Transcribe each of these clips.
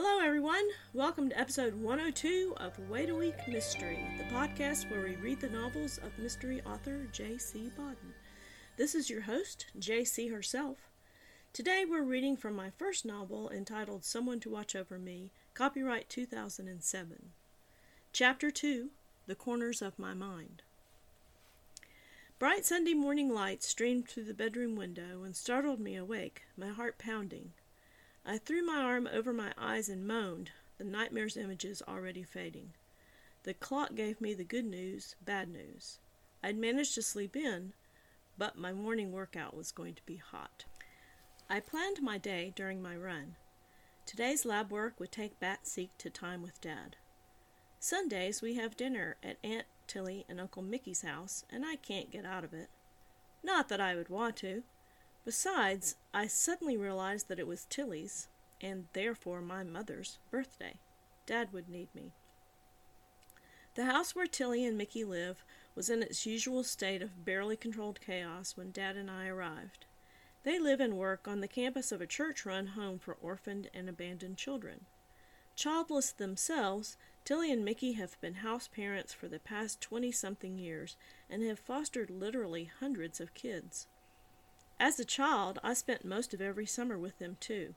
Hello, everyone. Welcome to episode 102 of Wait a Week Mystery, the podcast where we read the novels of mystery author J.C. Bodden. This is your host, J.C. herself. Today we're reading from my first novel entitled Someone to Watch Over Me, copyright 2007. Chapter 2 The Corners of My Mind. Bright Sunday morning light streamed through the bedroom window and startled me awake, my heart pounding. I threw my arm over my eyes and moaned, the nightmare's images already fading. The clock gave me the good news, bad news. I'd managed to sleep in, but my morning workout was going to be hot. I planned my day during my run. Today's lab work would take Bat Seek to time with Dad. Sundays we have dinner at Aunt Tilly and Uncle Mickey's house, and I can't get out of it. Not that I would want to. Besides, I suddenly realized that it was Tilly's, and therefore my mother's, birthday. Dad would need me. The house where Tilly and Mickey live was in its usual state of barely controlled chaos when Dad and I arrived. They live and work on the campus of a church run home for orphaned and abandoned children. Childless themselves, Tilly and Mickey have been house parents for the past twenty something years and have fostered literally hundreds of kids. As a child, I spent most of every summer with them, too.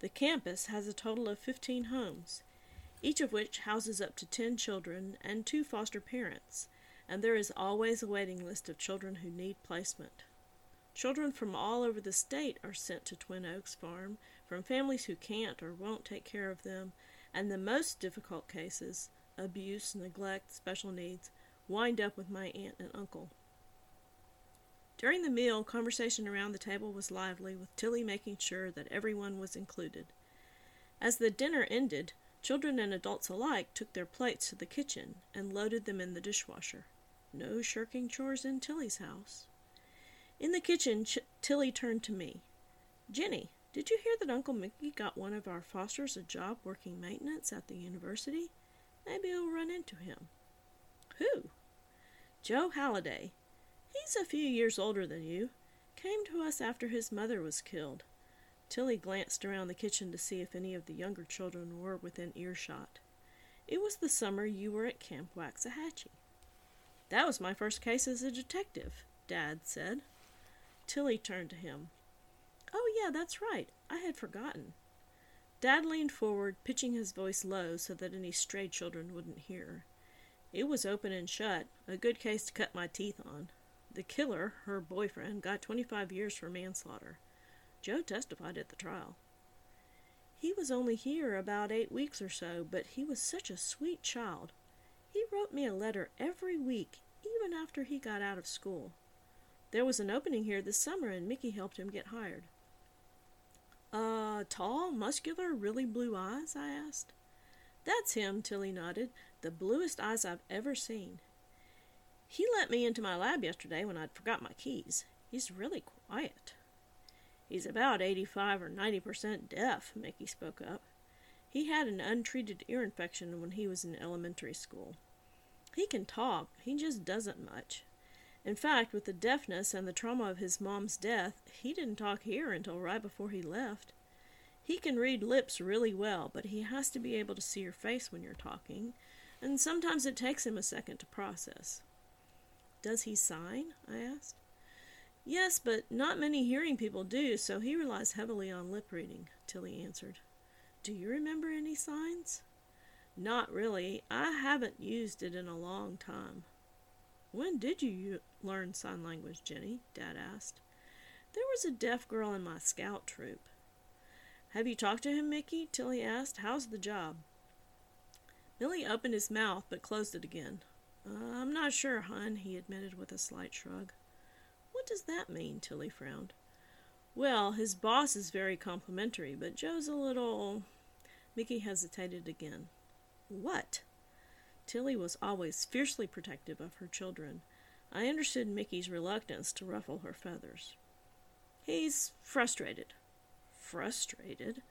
The campus has a total of 15 homes, each of which houses up to 10 children and two foster parents, and there is always a waiting list of children who need placement. Children from all over the state are sent to Twin Oaks Farm from families who can't or won't take care of them, and the most difficult cases abuse, neglect, special needs wind up with my aunt and uncle. During the meal, conversation around the table was lively, with Tilly making sure that everyone was included. As the dinner ended, children and adults alike took their plates to the kitchen and loaded them in the dishwasher. No shirking chores in Tilly's house. In the kitchen, Ch- Tilly turned to me. Jenny, did you hear that Uncle Mickey got one of our fosters a job working maintenance at the university? Maybe we'll run into him. Who? Joe Halliday. He's a few years older than you. Came to us after his mother was killed. Tilly glanced around the kitchen to see if any of the younger children were within earshot. It was the summer you were at Camp Waxahachie. That was my first case as a detective, Dad said. Tilly turned to him. Oh, yeah, that's right. I had forgotten. Dad leaned forward, pitching his voice low so that any stray children wouldn't hear. It was open and shut, a good case to cut my teeth on. The killer, her boyfriend, got 25 years for manslaughter. Joe testified at the trial. He was only here about eight weeks or so, but he was such a sweet child. He wrote me a letter every week, even after he got out of school. There was an opening here this summer, and Mickey helped him get hired. Uh, tall, muscular, really blue eyes? I asked. That's him, Tilly nodded. The bluest eyes I've ever seen. He let me into my lab yesterday when I'd forgot my keys. He's really quiet. He's about 85 or 90 percent deaf, Mickey spoke up. He had an untreated ear infection when he was in elementary school. He can talk, he just doesn't much. In fact, with the deafness and the trauma of his mom's death, he didn't talk here until right before he left. He can read lips really well, but he has to be able to see your face when you're talking, and sometimes it takes him a second to process. Does he sign? I asked. Yes, but not many hearing people do, so he relies heavily on lip reading, Tilly answered. Do you remember any signs? Not really. I haven't used it in a long time. When did you learn sign language, Jenny? Dad asked. There was a deaf girl in my scout troop. Have you talked to him, Mickey? Tilly asked. How's the job? Mickey opened his mouth but closed it again. Uh, I'm not sure, hon, he admitted with a slight shrug. What does that mean? Tilly frowned. Well, his boss is very complimentary, but Joe's a little. Mickey hesitated again. What? Tilly was always fiercely protective of her children. I understood Mickey's reluctance to ruffle her feathers. He's frustrated. Frustrated?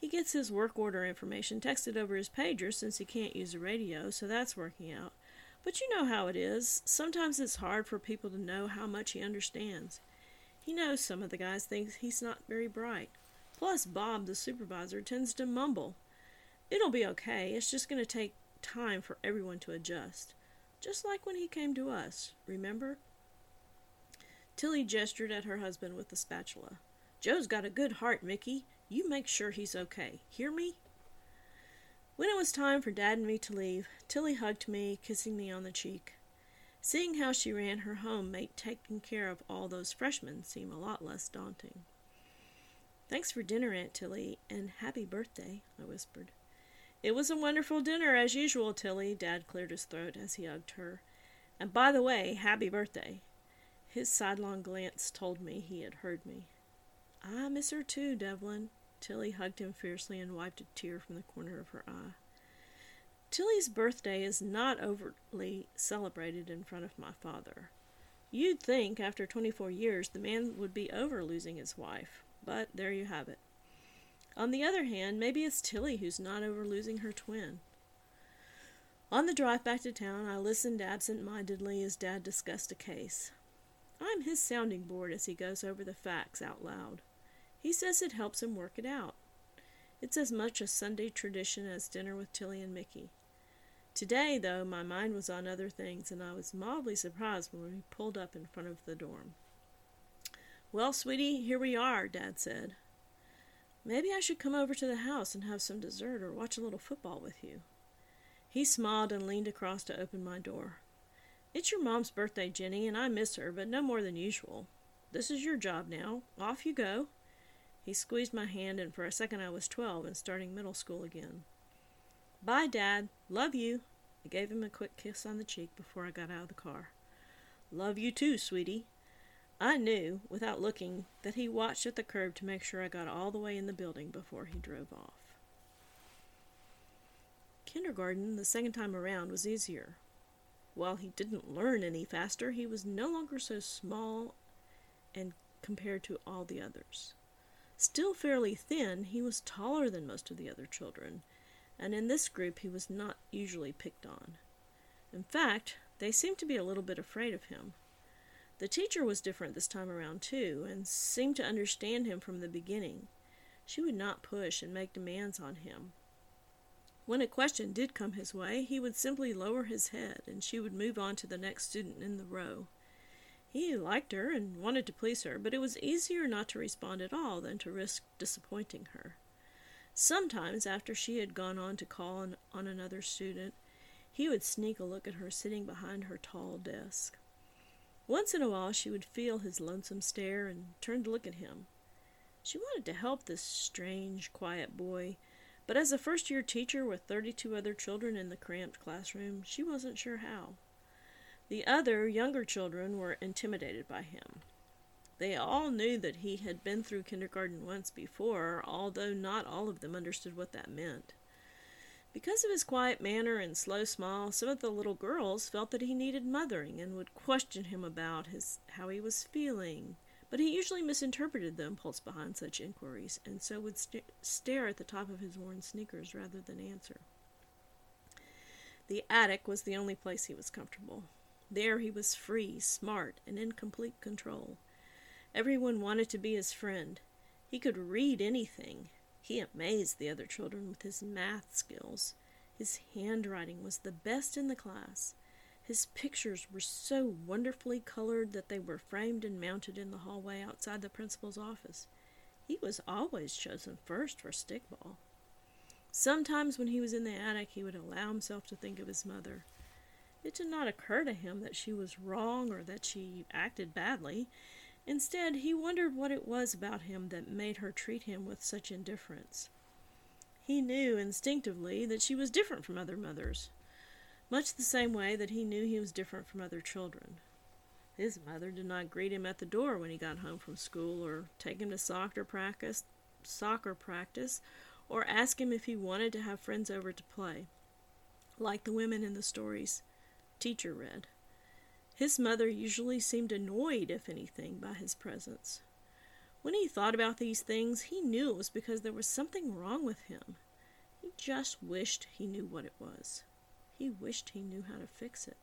He gets his work order information texted over his pager since he can't use a radio, so that's working out. But you know how it is. Sometimes it's hard for people to know how much he understands. He knows some of the guys think he's not very bright. Plus, Bob, the supervisor, tends to mumble. It'll be okay. It's just going to take time for everyone to adjust. Just like when he came to us, remember? Tilly gestured at her husband with the spatula. Joe's got a good heart, Mickey. You make sure he's okay. Hear me? When it was time for Dad and me to leave, Tilly hugged me, kissing me on the cheek. Seeing how she ran her home made taking care of all those freshmen seem a lot less daunting. Thanks for dinner, Aunt Tilly, and happy birthday, I whispered. It was a wonderful dinner, as usual, Tilly, Dad cleared his throat as he hugged her. And by the way, happy birthday. His sidelong glance told me he had heard me. I miss her too, Devlin. Tilly hugged him fiercely and wiped a tear from the corner of her eye. Tilly's birthday is not overtly celebrated in front of my father. You'd think, after twenty four years, the man would be over losing his wife, but there you have it. On the other hand, maybe it's Tilly who's not over losing her twin. On the drive back to town, I listened absent mindedly as Dad discussed a case. I'm his sounding board as he goes over the facts out loud. He says it helps him work it out. It's as much a Sunday tradition as dinner with Tilly and Mickey. Today, though, my mind was on other things, and I was mildly surprised when we pulled up in front of the dorm. Well, sweetie, here we are, Dad said. Maybe I should come over to the house and have some dessert or watch a little football with you. He smiled and leaned across to open my door. It's your mom's birthday, Jenny, and I miss her, but no more than usual. This is your job now. Off you go. He squeezed my hand, and for a second I was twelve and starting middle school again. Bye, Dad. Love you. I gave him a quick kiss on the cheek before I got out of the car. Love you too, sweetie. I knew, without looking, that he watched at the curb to make sure I got all the way in the building before he drove off. Kindergarten, the second time around, was easier. While he didn't learn any faster, he was no longer so small and compared to all the others. Still fairly thin, he was taller than most of the other children, and in this group he was not usually picked on. In fact, they seemed to be a little bit afraid of him. The teacher was different this time around, too, and seemed to understand him from the beginning. She would not push and make demands on him. When a question did come his way, he would simply lower his head, and she would move on to the next student in the row. He liked her and wanted to please her, but it was easier not to respond at all than to risk disappointing her. Sometimes, after she had gone on to call on, on another student, he would sneak a look at her sitting behind her tall desk. Once in a while she would feel his lonesome stare and turn to look at him. She wanted to help this strange, quiet boy, but as a first year teacher with thirty two other children in the cramped classroom, she wasn't sure how. The other, younger children were intimidated by him. They all knew that he had been through kindergarten once before, although not all of them understood what that meant. Because of his quiet manner and slow smile, some of the little girls felt that he needed mothering and would question him about his how he was feeling. But he usually misinterpreted the impulse behind such inquiries, and so would st- stare at the top of his worn sneakers rather than answer. The attic was the only place he was comfortable. There he was free, smart, and in complete control. Everyone wanted to be his friend. He could read anything, he amazed the other children with his math skills. His handwriting was the best in the class. His pictures were so wonderfully colored that they were framed and mounted in the hallway outside the principal's office. He was always chosen first for stickball. Sometimes when he was in the attic, he would allow himself to think of his mother. It did not occur to him that she was wrong or that she acted badly. Instead, he wondered what it was about him that made her treat him with such indifference. He knew instinctively that she was different from other mothers, much the same way that he knew he was different from other children. His mother did not greet him at the door when he got home from school, or take him to soccer practice, soccer practice, or ask him if he wanted to have friends over to play, like the women in the stories teacher read. His mother usually seemed annoyed, if anything, by his presence. When he thought about these things, he knew it was because there was something wrong with him. He just wished he knew what it was. He wished he knew how to fix it.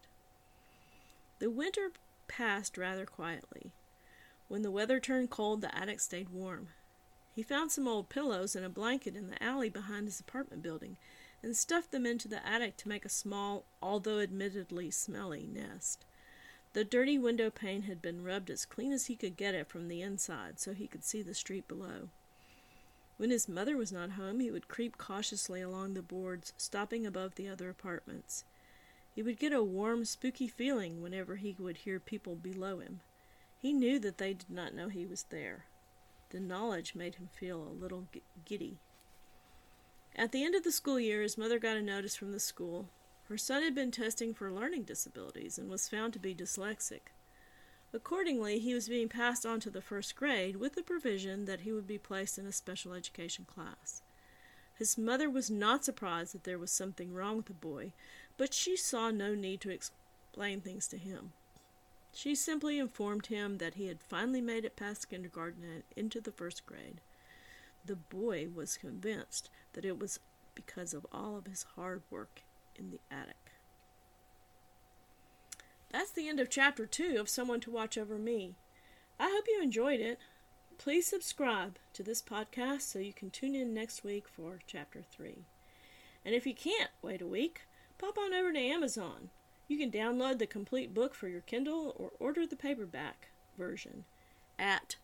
The winter passed rather quietly. When the weather turned cold, the attic stayed warm. He found some old pillows and a blanket in the alley behind his apartment building and stuffed them into the attic to make a small, although admittedly smelly, nest. The dirty window pane had been rubbed as clean as he could get it from the inside so he could see the street below. When his mother was not home, he would creep cautiously along the boards, stopping above the other apartments. He would get a warm, spooky feeling whenever he would hear people below him. He knew that they did not know he was there. The knowledge made him feel a little giddy. At the end of the school year, his mother got a notice from the school. Her son had been testing for learning disabilities and was found to be dyslexic. Accordingly, he was being passed on to the first grade with the provision that he would be placed in a special education class. His mother was not surprised that there was something wrong with the boy, but she saw no need to explain things to him. She simply informed him that he had finally made it past kindergarten and into the first grade. The boy was convinced that it was because of all of his hard work in the attic. That's the end of chapter two of Someone to Watch Over Me. I hope you enjoyed it. Please subscribe to this podcast so you can tune in next week for chapter three. And if you can't wait a week, pop on over to Amazon. You can download the complete book for your Kindle or order the paperback version at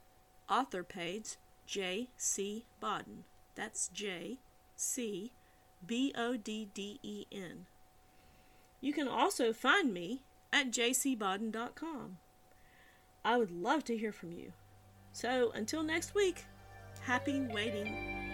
author page J. C. Bodden. That's J. C. B O D D E N. You can also find me at jcbodden.com. I would love to hear from you. So until next week, happy waiting.